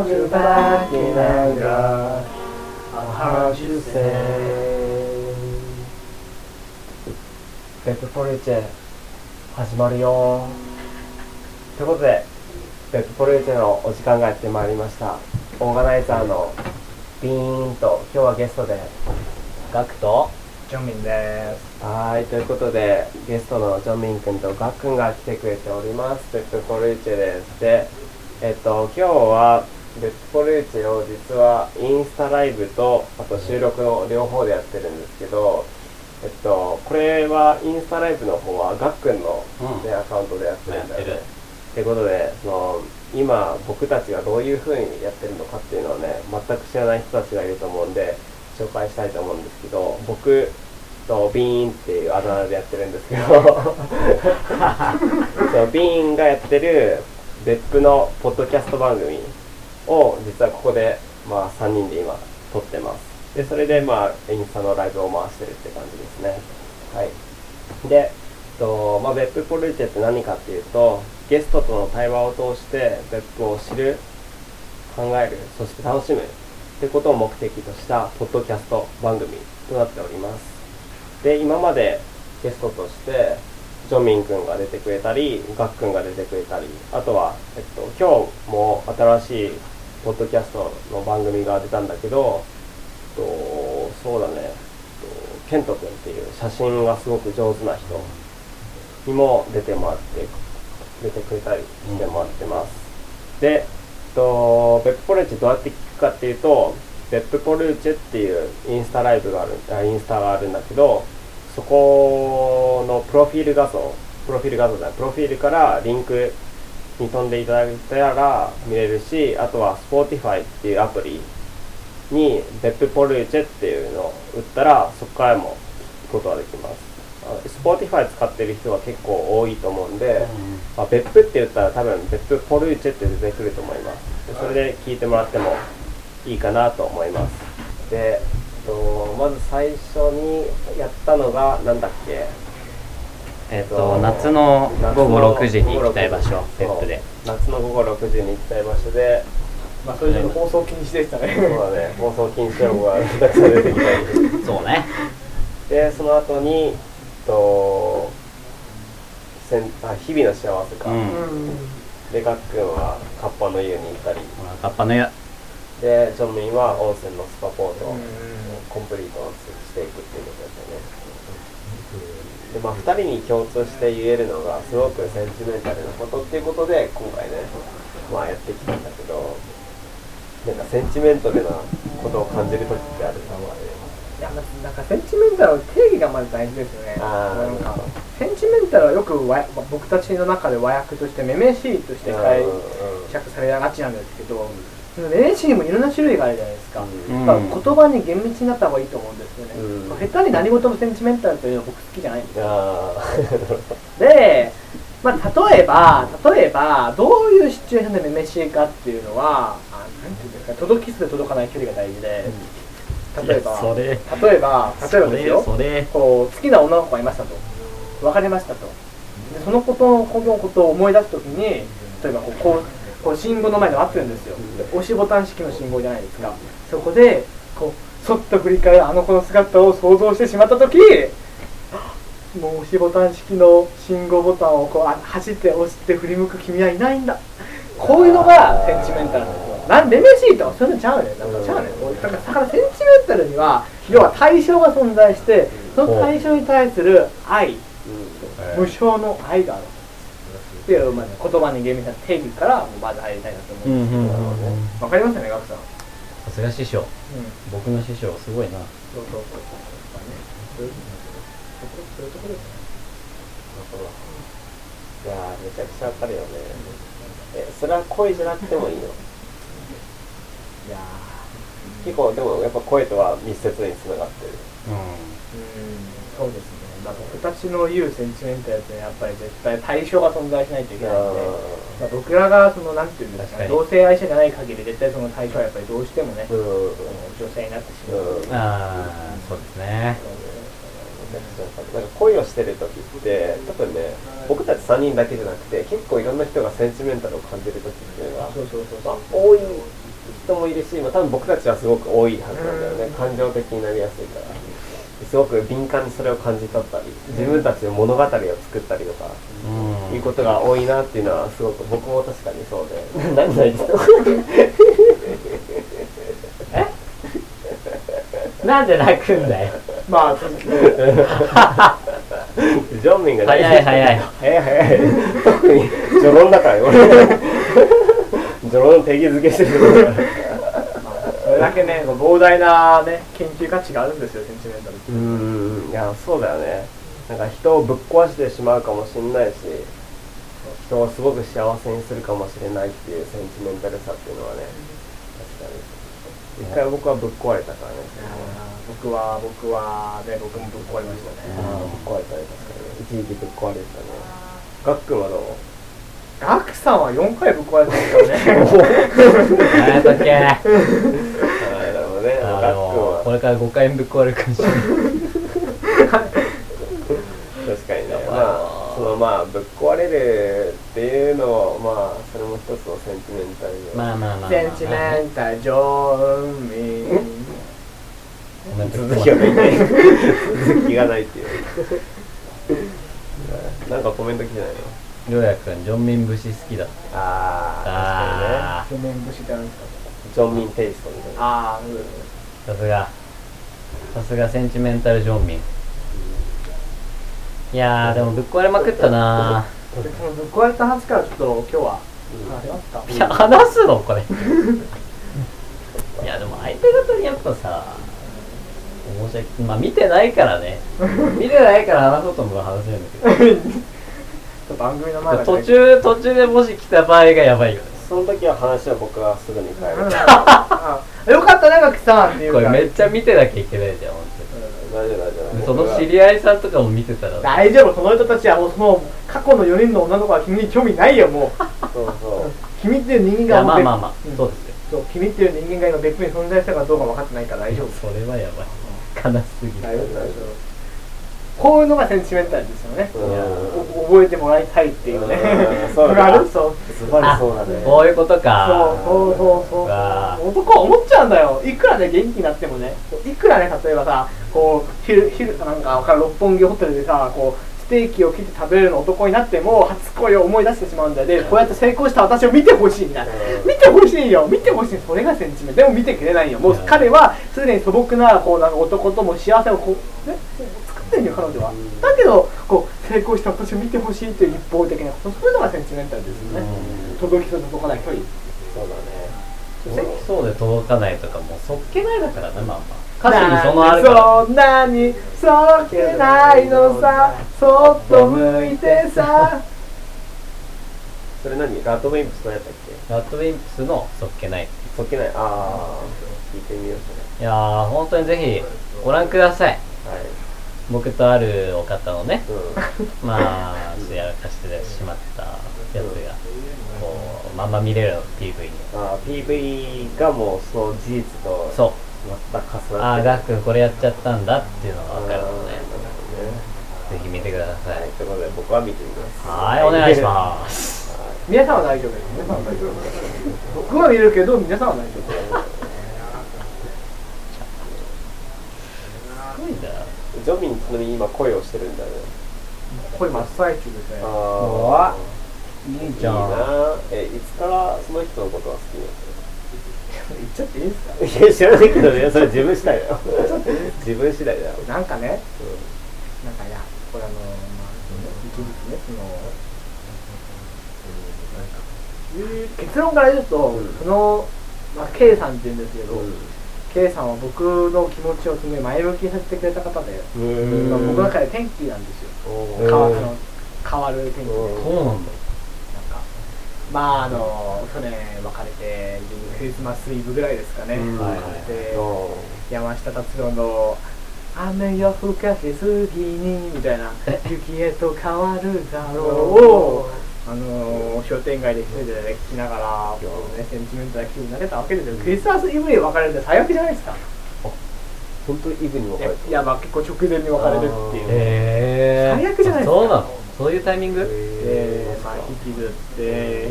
call you back in anger How you say ベップポルチェ始まるよということでベップポルチェのお時間がやってまいりましたオーガナイザーのビーンと今日はゲストでガクとジョンミンです。はいということでゲストのジョンミン君とガクンが来てくれておりますベップポルチェですでえっと今日はベップポルチェを実はインスタライブとあと収録の両方でやってるんですけどえっとこれはインスタライブの方はガックンの、ねアカウントでやってるんだよね。やってことでその今僕たちがどういう風にやってるのかっていうのをね全く知らない人たちがいると思うんで紹介したいと思うんですけど僕とビーンっていうあだ名でやってるんですけど そうビーンがやってる別府のポッドキャスト番組を実はここでまあ3人で今撮ってます。でそれでまあインスタのライブを回してるって感じですね。はい。で、えっとまあ、別府ポルチェって何かっていうとゲストとの対話を通して別府を知る考えるそして楽しむってことを目的としたポッドキャスト番組となっております。で今までゲストとしてジョミン君が出てくれたりガックンが出てくれたりあとは、えっと、今日も新しいポッドキャストの番組が出たんだけど、と、そうだね、と、ケント君っていう写真がすごく上手な人にも出てもらって出てくれたりしてもらってます、で、えっと、ベップポルチどうやって聞くかっていうとベップポルーチっていうインスタライブがあるあインスタがあるんだけどそこのプロフィール画像プロフィール画像じゃないプロフィールからリンクに飛んでいただいたら見れるしあとは Spotify っていうアプリにベップポルチェっていうのを打ったらそこからも聞くことができます。あ Spotify 使ってる人は結構多いと思うんで、まあ、別府って言ったら多分別府ポルチェって出てくると思います。でそれで聞いてもらってもいいかなと思います。で、えっと、まず最初にやったのがなんだっけ？えっと夏の午後6時に行きたい場所別府で。夏の午後6時に行きたい場所でまあ、それで放送禁止でしたそうね。だね。放送禁止用語がたくさん出てきたり。そうね。でその後にえっとせんあ日々の幸せか、うん。でガックンはカッパの湯に行ったり。カッパの湯でジョンミンは温泉のスパポートをうんコンプリートしていくっていうことででまあ2人に共通して言えるのがすごくセンチメンタルなことっていうことで今回ねまあやってきたんだけどなんかセンチメンタルなことを感じる時ってあるたまいや、まあなんかセンチメンタルの定義がまず大事ですよね。なんかセンチメンタルはよくわ僕たちの中で和訳としてめめしいとして解釈されがちなんですけど、そのめめしいにもいろんな種類があるじゃないですか。うん。だから言葉に厳密になった方がいいと思うんですよね。うん。下手に何事もセンチメンタルというのは僕好きじゃないんですよ。で、まあ、例えば、例えば、どういうシチュエーションでめめしいかっていうのは、ていうんですか、届きすで届かない距離が大事で、例えば、例えば、例えばですよ、こう好きな女の子がいましたと、別れましたと、でそのことのこのことを思い出すときに、例えばこうこう信号の前で待ってるんですよ、で押しボタン式の信号じゃないですか、そこでこうそっと振り返るあの子の姿を想像してしまったとき、もう押しボタン式の信号ボタンをこうあ走って押して振り向く君はいないんだ。こういうのがセンチメンタルなんですよ。なんめめしいとかそういうのちゃうねん。なんかちゃうねん。だからだからセンチメンタルには要は対象が存在してその対象に対する愛。無償の愛があるっていう、まあね、言葉に厳密な定義からまず入りたいなと思う。うんんですうんうんうん。わかりますよねガクさん、うん、さすが師匠。僕の師匠すごいな。そうそうそうそう。まあねそういうそういうところですね。いやーめちゃくちゃわかるよね。えそれは恋じゃなくてもいいの？いや結構でもやっぱ声とは密接につながってる。うーうん。そうですねまあ僕たちの言うセンチメンタルってやっぱり絶対対象が存在しないといけないんで、まあ、僕らがそのなんていうんですかね同性愛者じゃない限り絶対その対象はやっぱりどうしてもね、うん。うん女性になってしまう、うんんああそうですね。なんか恋をしてる時って多分ね僕たち3人だけじゃなくて結構いろんな人がセンチメンタルを感じる時っていうのがそうそうそうそう。まあ多い人もいるし、まあ、多分僕たちはすごく多いはずなんだよね、うん。感情的になりやすいからすごく敏感にそれを感じ取ったり自分たちの物語を作ったりとか、うん。いうことが多いなっていうのはすごく僕も確かにそうで。何泣いてたの？なんで泣くんだよ。まあ続き ジョンミンが早い早い。早い早い。特に序論だからよ俺。序論の定義づけしてるから。それだけね膨大なね研究価値があるんですよセンチメンタルって。うーんいやそうだよね。なんか人をぶっ壊してしまうかもしれないし人をすごく幸せにするかもしれないっていうセンチメンタルさっていうのはね確かに。一回僕はぶっ壊れたからね。僕は僕はね僕もぶっ壊れましたね。ぶっ壊れたね。確かに。一時期ぶっ壊れてたね。ガックンはどう？ガクさんは4回ぶっ壊れてますからねやけなるほどねこれから5回ぶっ壊れるかもしれない確かにねまあそのまあぶっ壊れるっていうのをまあそれも一つのセンチメンタルでまあまあまあまあセンチメンタルジョ続きがない続きがないっていうなんかコメント来てないのりょうやくんジョンミン節好きだってあああ去年節ってあるんですか確かにね。ジョンミンテイストみたいな。ああーさすが。さすがセンチメンタルジョンミン。いやーでもぶっ壊れまくったなうんそのぶっ壊れた話からちょっと今日は話しますかいや話すの？これ。いやでも相手方にやっぱさ申し訳まあ見てないからね。見てないから話そうと思うから話せるんだけど 番組の前だ途中途中でもし来た場合がやばいよね。その時は話は僕はすぐに変える。うよかったねガキさんっていう。かこれめっちゃ見てなきゃいけないじゃん本大丈夫大丈当に夫。その知り合いさんとかも見てたら。大丈夫その人たちはもうその過去の4人の女の子は君に興味ないよもう。そうそう。君っていう人間がまあまあまあ。別そうですよ。そう君っていう人間が今別に存在したかどうか分かってないから大丈夫。それはやばい。悲しすぎる。大丈夫大丈夫こういうのがセンチメンタルですよね。覚えてもらいたいっていうね。うん。そ る？そう。こういうことか。そうそうそうそう。男は思っちゃうんだよ。いくらね元気になってもね。いくらね例えばさこう昼昼なんかわかる六本木ホテルでさこうステーキを切って食べれるの男になっても初恋を思い出してしまうんだよ。でこうやって成功した私を見てほしいん見てほしいよ。見てほしい。それがセンチメントでも見てくれないよ。もう彼はすでに素朴なこうなんか男とも幸せをこうね作ってんよ彼女は。うんだけどこう成功した私を見てほしいという一方的なそういうのがセンチメンタルですよね。届きそうで届かない距離。そうだね。席そうで届かないとかもうそっけないだからねまあまあ。歌詞にそのあるから。そんなにそっけないのさ。そっと向いてさ。それ何？ラッドウィンプスのやったっけ？ラッドウィンプスのそっけない。そっけない。ああ聞いてみようそいやー本当にぜひご覧ください僕とあるお方のねうまあちょっとやらかしてしまったやつがこうまんま見れるの PV に。んあー PV がもうその事実とそう。全く重ああなってガックンこれやっちゃったんだっていうのが分かるのね。ぜひ見てくださはいいということで僕は見てみます。はいお願いします。皆さんは大丈夫。です皆さんは大丈夫。僕は見るけど皆さんは大丈夫すごいんだよジョミンちなみに今恋をしてるんだよね。これ真っ最中ですね。あいいあいいな。えいつからその人のことが好きになっ 言っちゃっていいですか？たのいや知らないけどね。それ自分次第だよ。自分次第だよ、なんかねうなんかいやこれあのまあ一時期ねその結論から言うと、うん。その、まあ、K さんって言うんですけど、ん K さんは僕の気持ちをすごい前向きにさせてくれた方で、僕の中で転機なんですよ、変わあの変わる転機で、うんそうなんだ。なんかまああの去年別れてクリスマスイブぐらいですかね、別れてお山下達郎の「雨よふかしすぎに」みたいな「雪へと変わるだろう」をあのー商店街で一人で、ね、聞きながらこう、ね、センチメンタルな気分になれたわけですよ、クリスマスイブに別れるって最悪じゃないですか。本当にイブに別れていやまあ結構直前に別れるっていうへえ最悪じゃないですか。そうなの？そういうタイミング？で、まあ、引きずって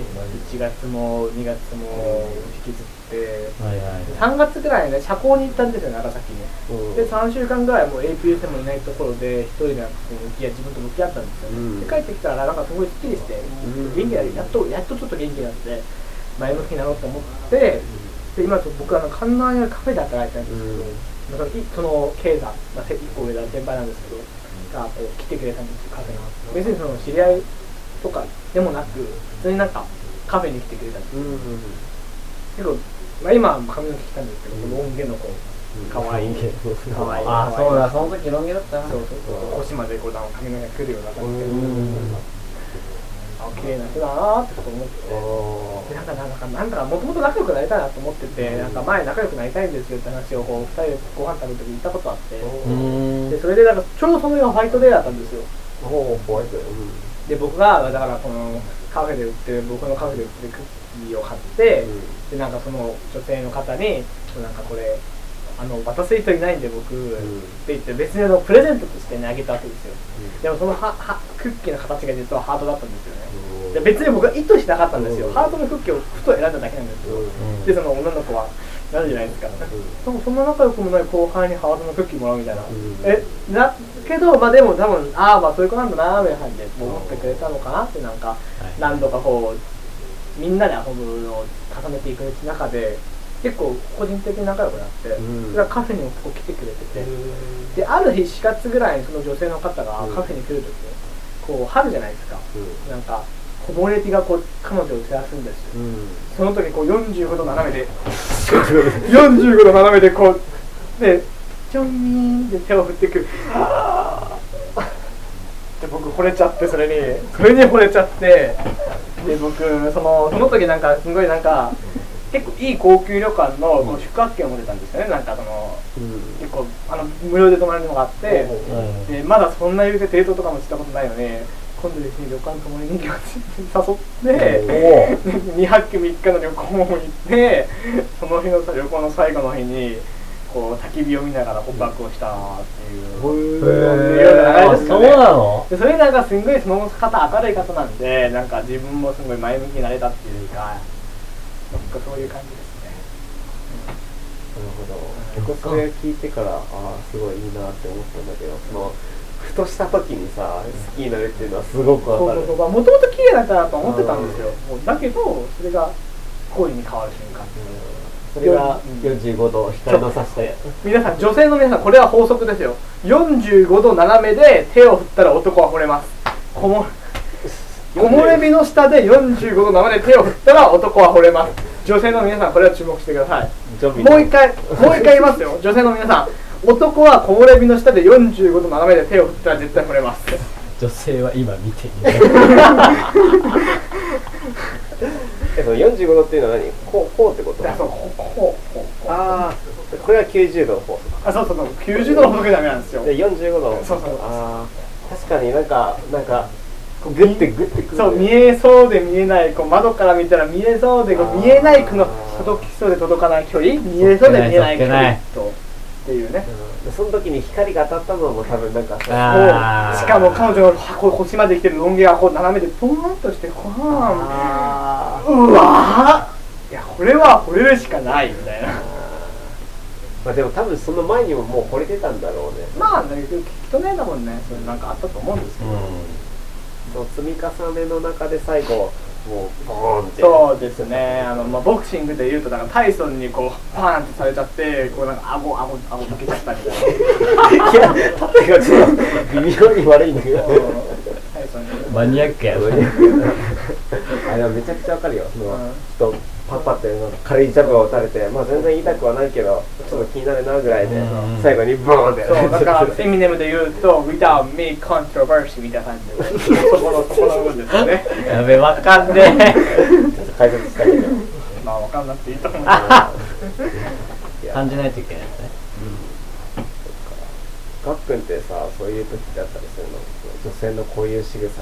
1月も2月も引きずってはいはい3月ぐらいね社交に行ったんですよ長崎に。うん。で3週間ぐらいもう APS でもいないところで一人で向き合い自分と向き合ったんですよね、うん。で帰ってきたらなんかすごいすっきりして、ん。元気になりやっとやっとちょっと元気になって前向きになろうと思ってで今僕はあの観南にあるカフェで働いてるんですけど、まあその経済、まあ、1個上の先輩なんですけどがこう来てくれたんですよカフェに別にその知り合いとかでもなく普通になんかカフェに来てくれたんですうんうん結構、まあ、今は髪の毛切ったんですけど、この音源の子かわい。いかわいい。あそうだ。その時ロン毛だったな。そうそうそう。腰までこう髪の毛くるような感じで。うんあ綺麗な人だなーってこと思ってなんかなんかなんかもともと仲良くなりたいなと思ってて、なんか前仲良くなりたいんですよって話をこう2人でご飯食べる時に言ったことあって、うーん。でそれでなんかちょうどその日がホワイトデーだったんですよ。おホワイトうん。で僕がだからこのカフェで売ってる僕のカフェで売ってるキーを買って、でなんかその女性の方になんかこれあの渡す人いないんで僕、ん。って言って別にあのプレゼントとしてねあげたわけですよ、でもそのははクッキーの形が実はハートだったんですよね、で別に僕は意図しなかったんですよ、うん。ハートのクッキーをふと選んだだけなんですよ、うん。でその女の子は。なるじゃないですか、でもそんな仲良くもない後輩にハートのクッキーもらうみたいな、ん。えだけどまあでも多分ああまあそういう子なんだなみたいな感じで思ってくれたのかなってなんか、い。何度かこうみんなで遊ぶのを重ねていく中で結構個人的に仲良くなって、うん。それがカフェにもこう来てくれてて、である日4月ぐらいにその女性の方がうん。カフェに来る時にこう春じゃないですか、うん。なんか木漏れ日がこう彼女を照らすんですよ、うん。その時こう45度斜めで 45度斜めでこうでちょんみーんって手を振ってくる。で僕惚れちゃってそれに。それに惚れちゃってで僕そのその時なんかすごいなんか結構いい高級旅館のこう宿泊券を持ってたんですよね。なんかその結構あの無料で泊まれるのがあってでまだそんな言うてデートとかもしたことないのに今度ですね旅館泊まりに行きますって誘って2 泊3日の旅行も行ってその日の旅行の最後の日にこう焚き火を見ながら告白をしたっていう、へーそうなのでそれなん。かすごいその方明るい方なん。でなん。か自分もすごい前向きになれたっていうかなん。かそういう感じですねなるほど結構それ聞いてからああすごいいいなって思ったん。だけどそのふとした時にさ好きになるっていうのはすごくそうわかるもともと綺麗だったと思ってたん。ですよもうだけどそれが恋に変わる瞬間っていうそれがうん。45度光の差して。皆さん女性の皆さんこれは法則ですよ。45度斜めで手を振ったら男は惚れます。こも木漏れ日の下で45度斜めで手を振ったら男は惚れます。女性の皆さんこれは注目してください。もう一回もう一回言いますよ。女性の皆さん男は木漏れ日の下で45度斜めで手を振ったら絶対惚れます。女性は今見ている えその45度っていうのは何？こうこうってこと？だからそうこうこうこああこれは90度の法則あそうそうそう。90度の仏ダメなんですよ。で45度のそうそう。ああ確かになんかなんかこうグッてグッてくるそう見えそうで見えない。こう窓から見たら見えそうで見えないこの届きそうで届かない距離？見えそうで見えない距離とっていうね。うん。でその時に光が当たったのも多分なんかさあー。しかも彼女のこう腰まで来てるロン毛がこう斜めでポーンとしてこうあうわー。いやこれは惚れるしかないみたいな。ー まあでも多分その前にももう惚れてたんだろうね。まあねきっとね多分ね。それなんかあったと思うんですけど、その積み重ねの中で最後もうボーンって。そうですね。あの、まあ、ボクシングでいうとだからタイソンにこうパーンってされちゃってこうなんか顎顎顎抜けちゃったみたいないや縦がちょっと微妙に悪いんだけどタイソンにマニアックやあでもめちゃくちゃわかるよ。その、うん。ちょっとパッパって軽いジャブを打たれてまあ全然痛くはないけどちょっと気になるなぐらいで、うん。最後にボーンって。そうだからエミネムで言うと Without me controversy みたいな感じで。そこのそこの部分ですよね。やべわかんねちょっと解説したけど。まあ分かんなくていいと思う感じないといけないですねガックンってさそういう時だったりするの？女性のこういう仕草にさ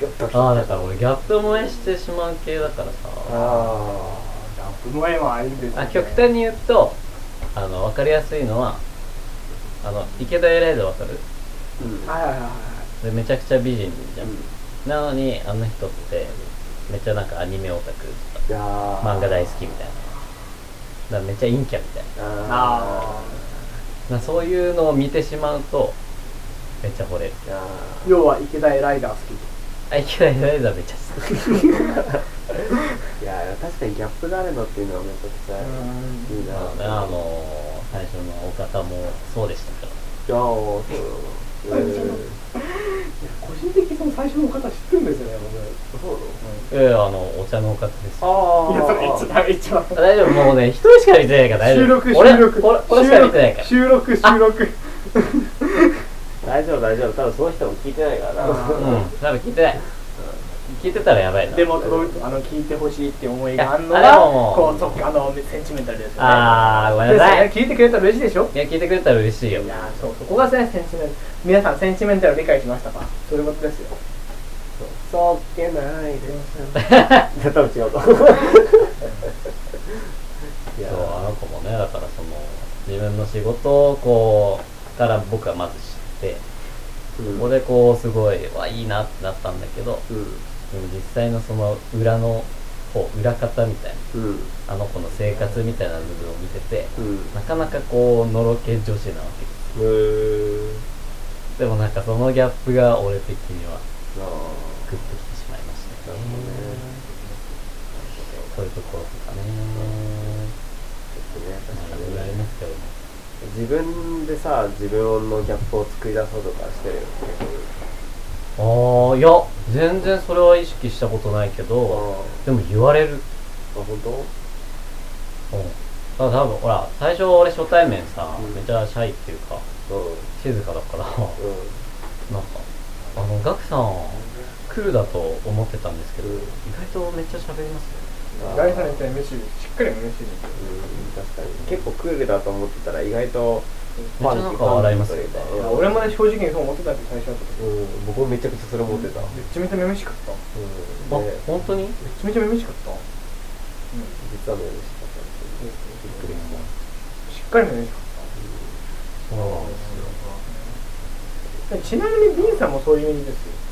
ギュッときたああだから俺ギャップ萌えしてしまう系だからさ。あラップの絵もあるんですよあ極端に言うとあの分かりやすいのはあの池田エライザわかる？ーうん。はいはいはいはい。でめちゃくちゃ美人じゃん、うん。なのにあの人ってめっちゃなんかアニメオタクとかいやー。漫画大好きみたいな。だめっちゃ陰キャみたいな。あなそういうのを見てしまうとめっちゃ惚れる。ーいや要は池田エライダー好きあいけないライダーめっちゃいやー確かにギャップがあるのっていうのはめちゃくちゃいいなまあねあの最初のお方もそうでしたけど。いやーそう。なのうん。個人的にその最初の方知ってるんですよねそう。ええあのお茶のお方ですよあ僕いやそれ言っちゃダメ言っちゃダメ大丈夫もうね一人しか見てないから大丈収夫俺録収録。これこれしか見てないから。収録収録 大丈夫大丈夫。多分その人も聞いてないからな。うん。多分聞いてない。聞いてたらやばいな。でもあの聞いてほしいって思いがあるのがでももう。こうそっかあのセンチメンタルですよね。あーごめんなさい。聞いてくれたら嬉しいでしょ？いや聞いてくれたら嬉しいよ。いやーそうそこがねセンチメント皆さんセンチメンタル理解しましたか？そういうことですよ。そっけないでしょ多分違うと思ういやそうあの子もねだからその自分の仕事をこうから僕はまず知ってうん。ここでこうすごいわいいなってなったんだけどうん。でも実際のその裏の方裏方みたいなうん。あの子の生活みたいな部分を見ててうん。なかなかこうのろけ女子なわけ。ですでもなんかそのギャップが俺的にはあグッときてしまいましたなね。そういうところとかね。ちょっとね確かにありますけども自分でさ自分のギャップを作り出そうとかしてるよ。ああいや全然それは意識したことないけどあでも言われる。あ本当？うん。多分ほら最初俺初対面さ、うん。めちゃシャイっていうかうん。静かだからうなんかあのガクさんクールだと思ってたんですけど、うん。意外とめっちゃ喋りますよん。ガリさん。みたいに飯しっかり飯ですようん確かに結構クールだと思ってたら意外とめっちゃなんか笑いますよ俺もね正直にそう思ってたって最初だった時うん僕もめちゃくちゃそれ思ってたうんめちゃめちゃめめしかっためであ本当にちゃめちゃめめしかったうん実はね嬉しかったっくりしたしっかりめめしかっそうなんですたちなみにビンさんもそういうイメージですよよ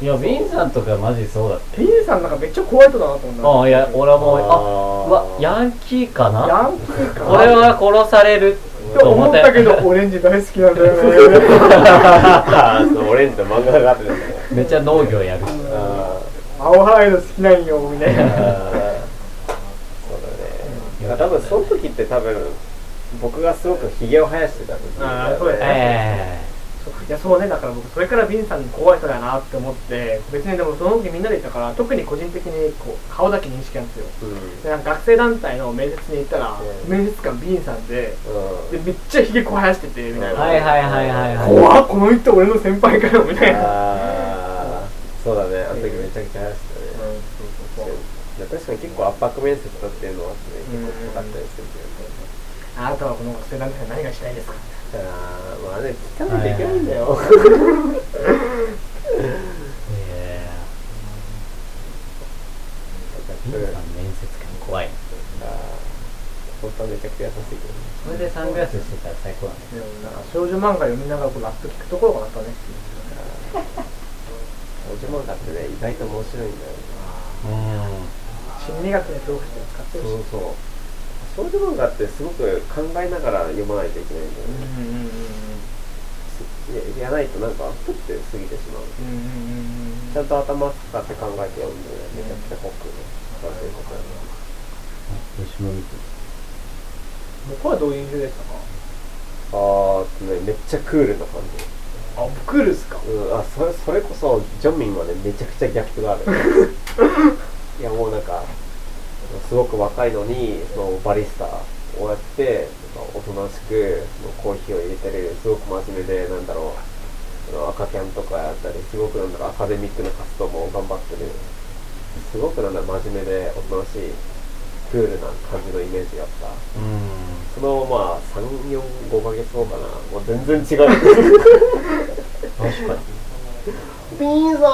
いやビンさんとかマジそうだ。ってビンさんなんかめっちゃ怖い人だなと思った。ああいや俺はもうああーうわヤンキーかな？ヤンキーかこれは殺されると思ったけどオレンジ大好きなんだよね。そうオレンジの漫画があってですね。めっちゃ農業やる。しあ青ハワイの好きなんよみたいーな。あー。そうだね。多分その時って多分僕がすごくひげを生やしてた時あーそうですねえいやそうねだから僕それからビンさん怖い人だなって思って別にでもその時みんなでいたから特に個人的にこう顔だけ認識なんですよ。うん。でなんか学生団体の面接に行ったら、うん。面接官ビンさんでうん。でめっちゃひげこう生やしててみたいな、はいはいはいはいはい。怖っこの人俺の先輩かよみたいな、そうだね。あの時めちゃくちゃ生やしてたね。うんそうそうそう。いや確かに結構圧迫面接だっていうのはあってね結構怖かったりするけど。ねあなたはこの学生団体何がしたいですか？あーまあね聞かないといけないんだよ。えビンさん面接官怖い。本当はめちゃくちゃ優しいけどね。それでサングラスしてたら最高だね。なんか少女漫画読みながらこうラップ聞くところがあったね。おじ漫画ってね意外と面白いんだよね。うん心理学の教科書で使ってるし。そうそう少女漫画ってすごく考えながら読まないといけないんだよね、うんうんうんいややらないとなんかプッて過ぎてしまう。うんうんうんうんちゃんと頭使って考えて読んでめちゃくちゃ濃く。ねそういうことだね吉野美僕はどういう印象でしたか？あーっとねめっちゃクールな感じ。あクールっすか？うん、あそれそれこそジョンミンはねめちゃくちゃギャップがある。いやもうなんかすごく若いのにそのバリスタをやっておとなしくそのコーヒーを入れてるすごく真面目でなんだろう赤キャンとかやったりすごくなんだろうアカデミックな活動も頑張ってる。すごくなんだろう真面目でおとなしいクールな感じのイメージがあった。うん。そのまあ345ヶ月後かな。もう全然違う。確かに。ピンさー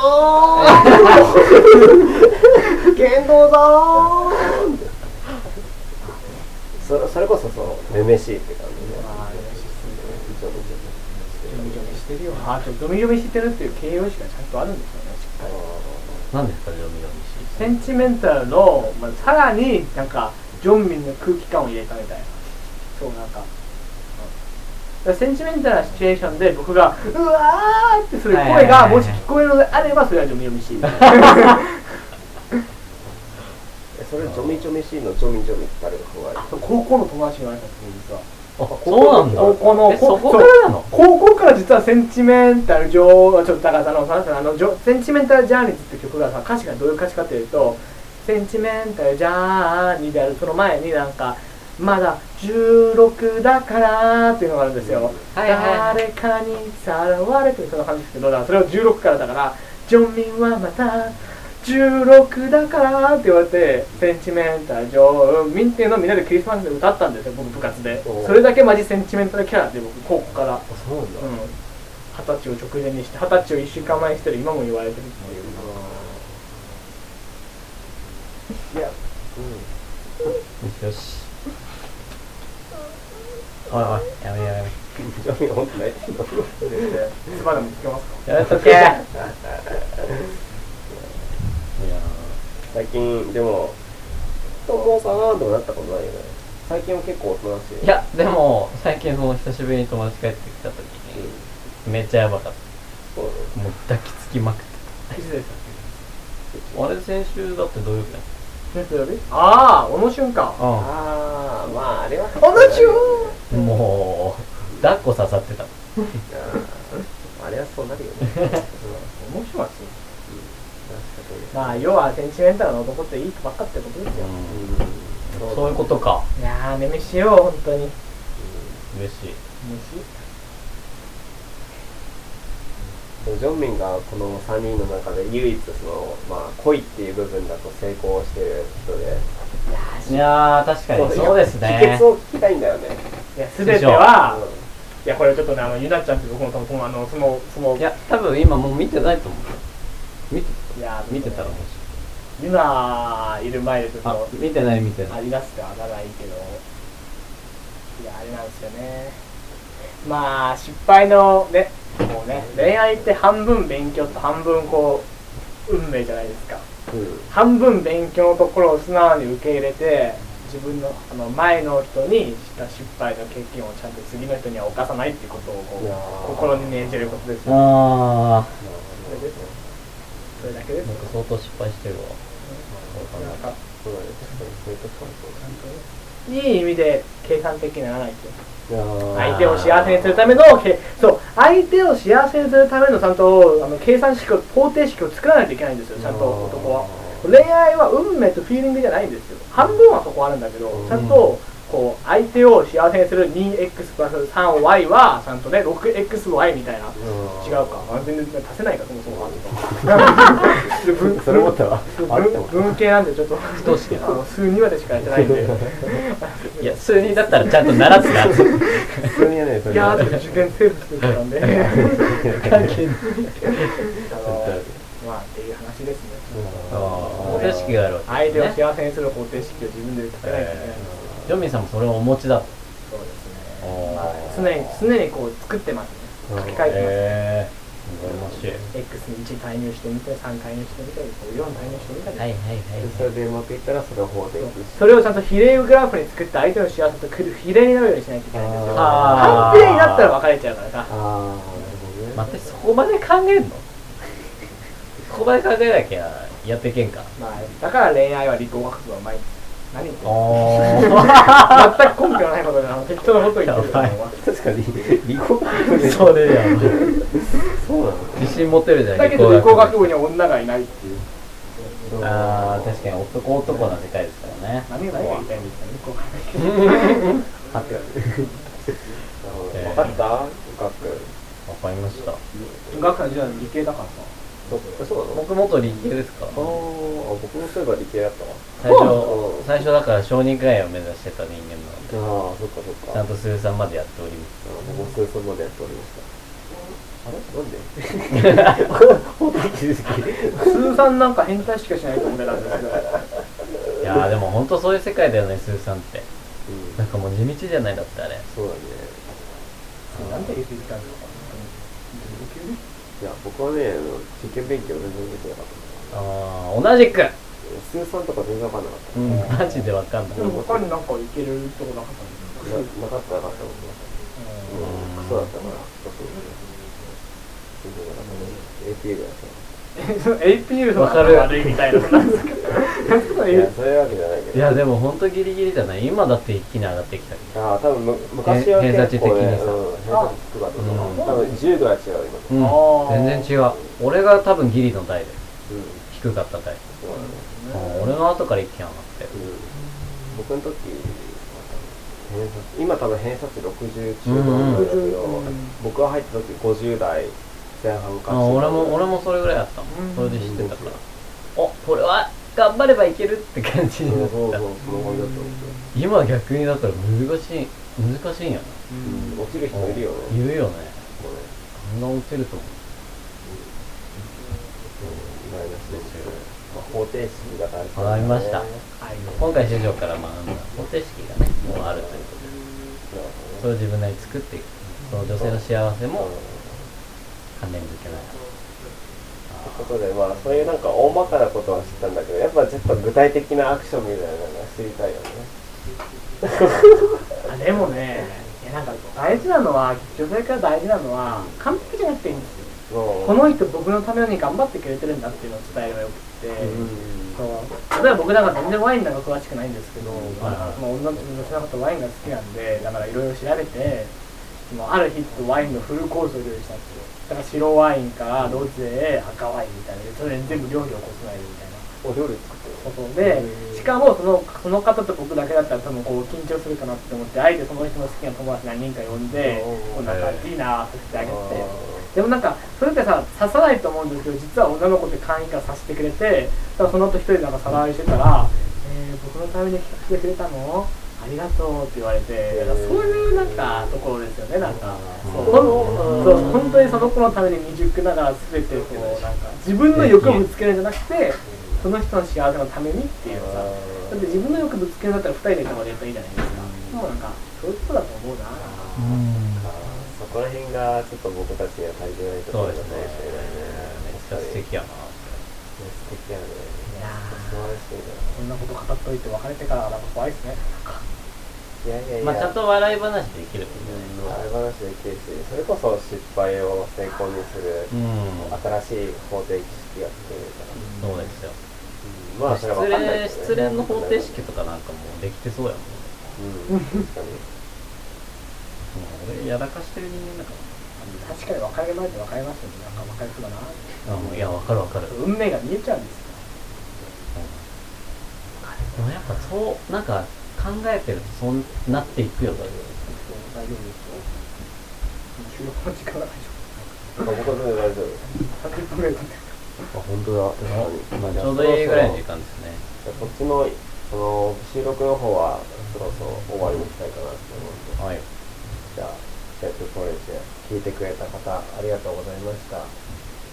ん 剣道さーんそれそれこそそうめめしいって感じでああめちゃめちゃジョミジョミしててるよあと読み読みしてるっていう形容詞がちゃんとあるんですよねしっかり。何ですか読み読みしセンチメンタルの、まあ、さらになんかジョンミンの空気感を入れたみたいな。そうなんか,、うん、センチメンタルなシチュエーションで僕が「うわー!」ってする声がもし聞こえるのであればそれは読み読みしい。え それジョミジョミシーのジョミジョミって誰が考える高校の友達に言われたんですよ実はあそうなんだ。高校のえそこからなの？高校から実はセンチメンタル上ちょっとだからさあのさあのジョセンチメンタルジャーニーズって曲がさ歌詞がどういう歌詞かっていうとセンチメンタルジャーニーであるその前になんかまだ16だからっていうのがあるんですよ、はいはい。はい誰かにさらわれてるそんな感じですけどそれを16からだからジョンミンはまた16だからって言われてセンチメンタル上ミンっていうのをみんなでクリスマスで歌ったんですよ僕部活で。それだけマジセンチメンタルキャラで僕高校から。あそうなん。だ、うん二十歳を直前にして二十歳を1週間前にしてる今も言われてるっていう。いや、よし。おいおいやめやめやう。ん。ジョミ本当泣い。てんのつばでもつけますか？めやめとけ 最近、でも、友さんとかなったことないよね？最近は結構おとなしい。ーいやでも最近その久しぶりに友達帰ってきた時うん、にめっちゃやばかった。もう抱きつきまくっていつでした。あれ先週だって土曜日だああ小野瞬間うあー、まあ、あれは。小野瞬んもう抱っこ刺さってた。あれはそうなるよね。うん小野瞬間確まあ要はセンチメンタルな男っていいばっかってことですよ。うん。そういうことか。いやーめめしよ本当に。嬉しい。めしジョンミンがこの3人の中で唯一その、まあ、恋っていう部分だと成功してる人で。いやー確かにそうです秘ね訣を聞きたいんだよね。いや全てはういやこれちょっとねあのゆなちゃんって僕の友あのそのそのいや多分今もう見てないと思う見ていや見てたらもしゆないる前でちょっあと見てない見てない。ありだすってはならないけど。いやあれなんですよね。まあ失敗のねもうね恋愛って半分勉強と半分こう運命じゃないですか。んうん。半分勉強のところを素直に受け入れて自分のあの前の人にした失敗の経験をちゃんと次の人には犯さないってことをこいやうー。心に銘じることですよあそれでそれだけで？すか相当失敗してるわ。なんかそうだね。確かにそういうとこはそうだねいい意味で計算的にならないっていやー。相手を幸せにするためのけそう。相手を幸せにするためのちゃんとあの計算式を方程式を作らないといけないんですよ。ちゃんと男は。恋愛は運命とフィーリングじゃないんですよ。半分はそこあるんだけどうん。ちゃんとこう相手を幸せにする 2x プラス 3y はちゃんとね 6xy みたいな。違うか。あ全然足せないかそもそも。文 それ思ったわ。あれって文文系なんでちょっと不等式あの数2までしかやってないんで。いや数人だったらちゃんと習ってた。普通にはねそれ。いや受験セーフしてるからね関係ない。あのまあっていう話ですね。方程式があるわけ相手を幸せにする方程式を自分で立てないといけないんですよジョミンさんもそれをお持ちだと。そうですね。まあ常に常にこう作ってますね。書き換えてます。へえ羨ましい。X に1対入してみて3対入してみたりこう4対入してみたり。はいはいはいでそれでうまくいったらそれを法的にそれをちゃんと比例グラフに作って相手の幸せと来る比例になるようにしないといけないんですよ。反比例になったら別れちゃうからさ。ああなるほどね。待ってそこまで考えんの？そこまで考えなきゃやってけんか。まあだから恋愛は理工学部はうまい何言ってんの？あ全く根拠のないことであの適当なこと言ってるやばい確かに。理工学部でそれやんそうなの自信持てるじゃんだけど理工学部には女がいないっていう。ああ確かに男男な世界ですからね。何が言いたいんですか理工学あって分かった。学くわかりました。部学科の時代の理系だからさそそうなの？僕元理系ですか？あーあ僕もそういえば理系だったわ。最初うん。最初だから小児科医を目指してた人間なので。ああそっかそっか。ちゃんとスーさんまでやっております。あ僕もまでやっておりました。あれ？なんで？本当に気づきスーさんなんか変態しかしないと思って。たんですけどいやーでも本当そういう世界だよねスーさんって。うん。なんかもう地道じゃないだってあれ。そうだね。なんで？言ってきたんですかいや僕はね受験勉強全然できなかった。ああ同じく。数三とか全然わかんなかった、うんなマジでわかんない。でも他になんかいけるとこなかったんですか？なかったなかった僕はうんクソだったからそうそうそう全然なかったね APA ぐらいだった APU のわかる。悪いみたいななんですかなんですかいやそういうわけじゃないけど。いやでも本当ギリギリじゃない。今だって一気に上がってきたけど。ああ多分む昔は偏差値的にさ。うん、偏差値低かったと思う、うん。多分10ぐらい違う今。と、うん。全然違う。俺が多分ギリの代でうん。低かった代そうだね。うん俺の後から一気に上がってうん。僕の時偏差値今多分偏差値60中盤ぐらいだけど、うん僕が入った時50代前半かあ俺も俺もそれぐらいあった。もうんんそれで知ってたから。おこれは頑張ればいけるって感じになった。そうそうその感じだったんですよ、今逆にだったら難しい難しいんやな。うん、落ちる人いるよ。ねいるよね。これ。あんな落ちると思う。うん。マイナスですよまあ方程式が大事わかりましたはい今回師匠から学ん。だ方程式がねもうあるということでそれを自分なりに作っていくその女性の幸せも関連づけながということで、まあ、そういうなんか大まかなことは知ったんだけど、やっぱちょっと具体的なアクションみたいなのが知りたいよね。あでもねいやなんか大事なのは女性から大事なのは完璧じゃなくていいんですよ。この人僕のために頑張ってくれてるんだっていうのを伝えればよくって、例えば僕なんか全然ワインなんか詳しくないんですけど、まあ、女の女性の方ワインが好きなんでだからいろいろ調べてもうある日ワインのフルコースを料理したんですよ。だから白ワインからロゼ赤ワインみたいな。でそれに全部料理を起こさないでみたいな。お料理作ってる。そうでしかもそのその方と僕だけだったら多分こう緊張するかなって思ってあえてその人の好きな友達何人か呼んでこうなんかディナーさせてあげて。でもなんかそれってさ刺さないと思うんですけど実は女の子って簡易化させてくれてだからその後一人でなんか皿洗いしてたら「えー、僕のために企画してくれたの？ありがとう」って言われてそういうなんかところですよねなんか。そう。ほん。そう本当にその子のために未熟ながら全てこうなんか自分の欲をぶつけるんじゃなくてその人の幸せのためにっていうさ。だって自分の欲ぶつけるんだったら二人でいた方が絶対いいじゃないですか。もうなんかそういうことだと思うな。そこら辺がちょっと僕たちには足りてないところかもしれないね。めっちゃ素敵やな素敵やね。いやー素晴らしいそんなこと語っといて別れてからなんか怖いですね。な。いやいやいや。まあちゃんと笑い話できるってうん笑い話できるし、それこそ失敗を成功にするうん。新しい方程式が作れるから。そうですよ。うん。まあそれは分かんないけどね。失恋の方程式とかなんかもうできてそうやもんうん、確かに。もう俺やらかしてる人間だか確かに別れる前って別れますよね。なんか別れそうだならうん。いやわかるわかる。運命が見えちゃうんですよ。でもやっぱそうなんか考えてるとそうなっていくよね大丈夫ですよ収録の時間が大丈あ僕は全然大丈夫。夫30分ぐらい経ってあ、本当だ。確かに。まあちょうどいいぐらいの時間ですねじゃあこっちのその収録の方はそろそろ終わりにしたいかなと思うんで、はいじゃあ、セットフォレンス聞いてくれた方、ありがとうございました。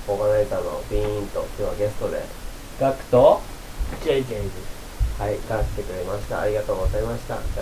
オーガナイザーのビーンと今日はゲストで、ガクと？JJ ですはい、出してくれました。ありがとうございました。じゃ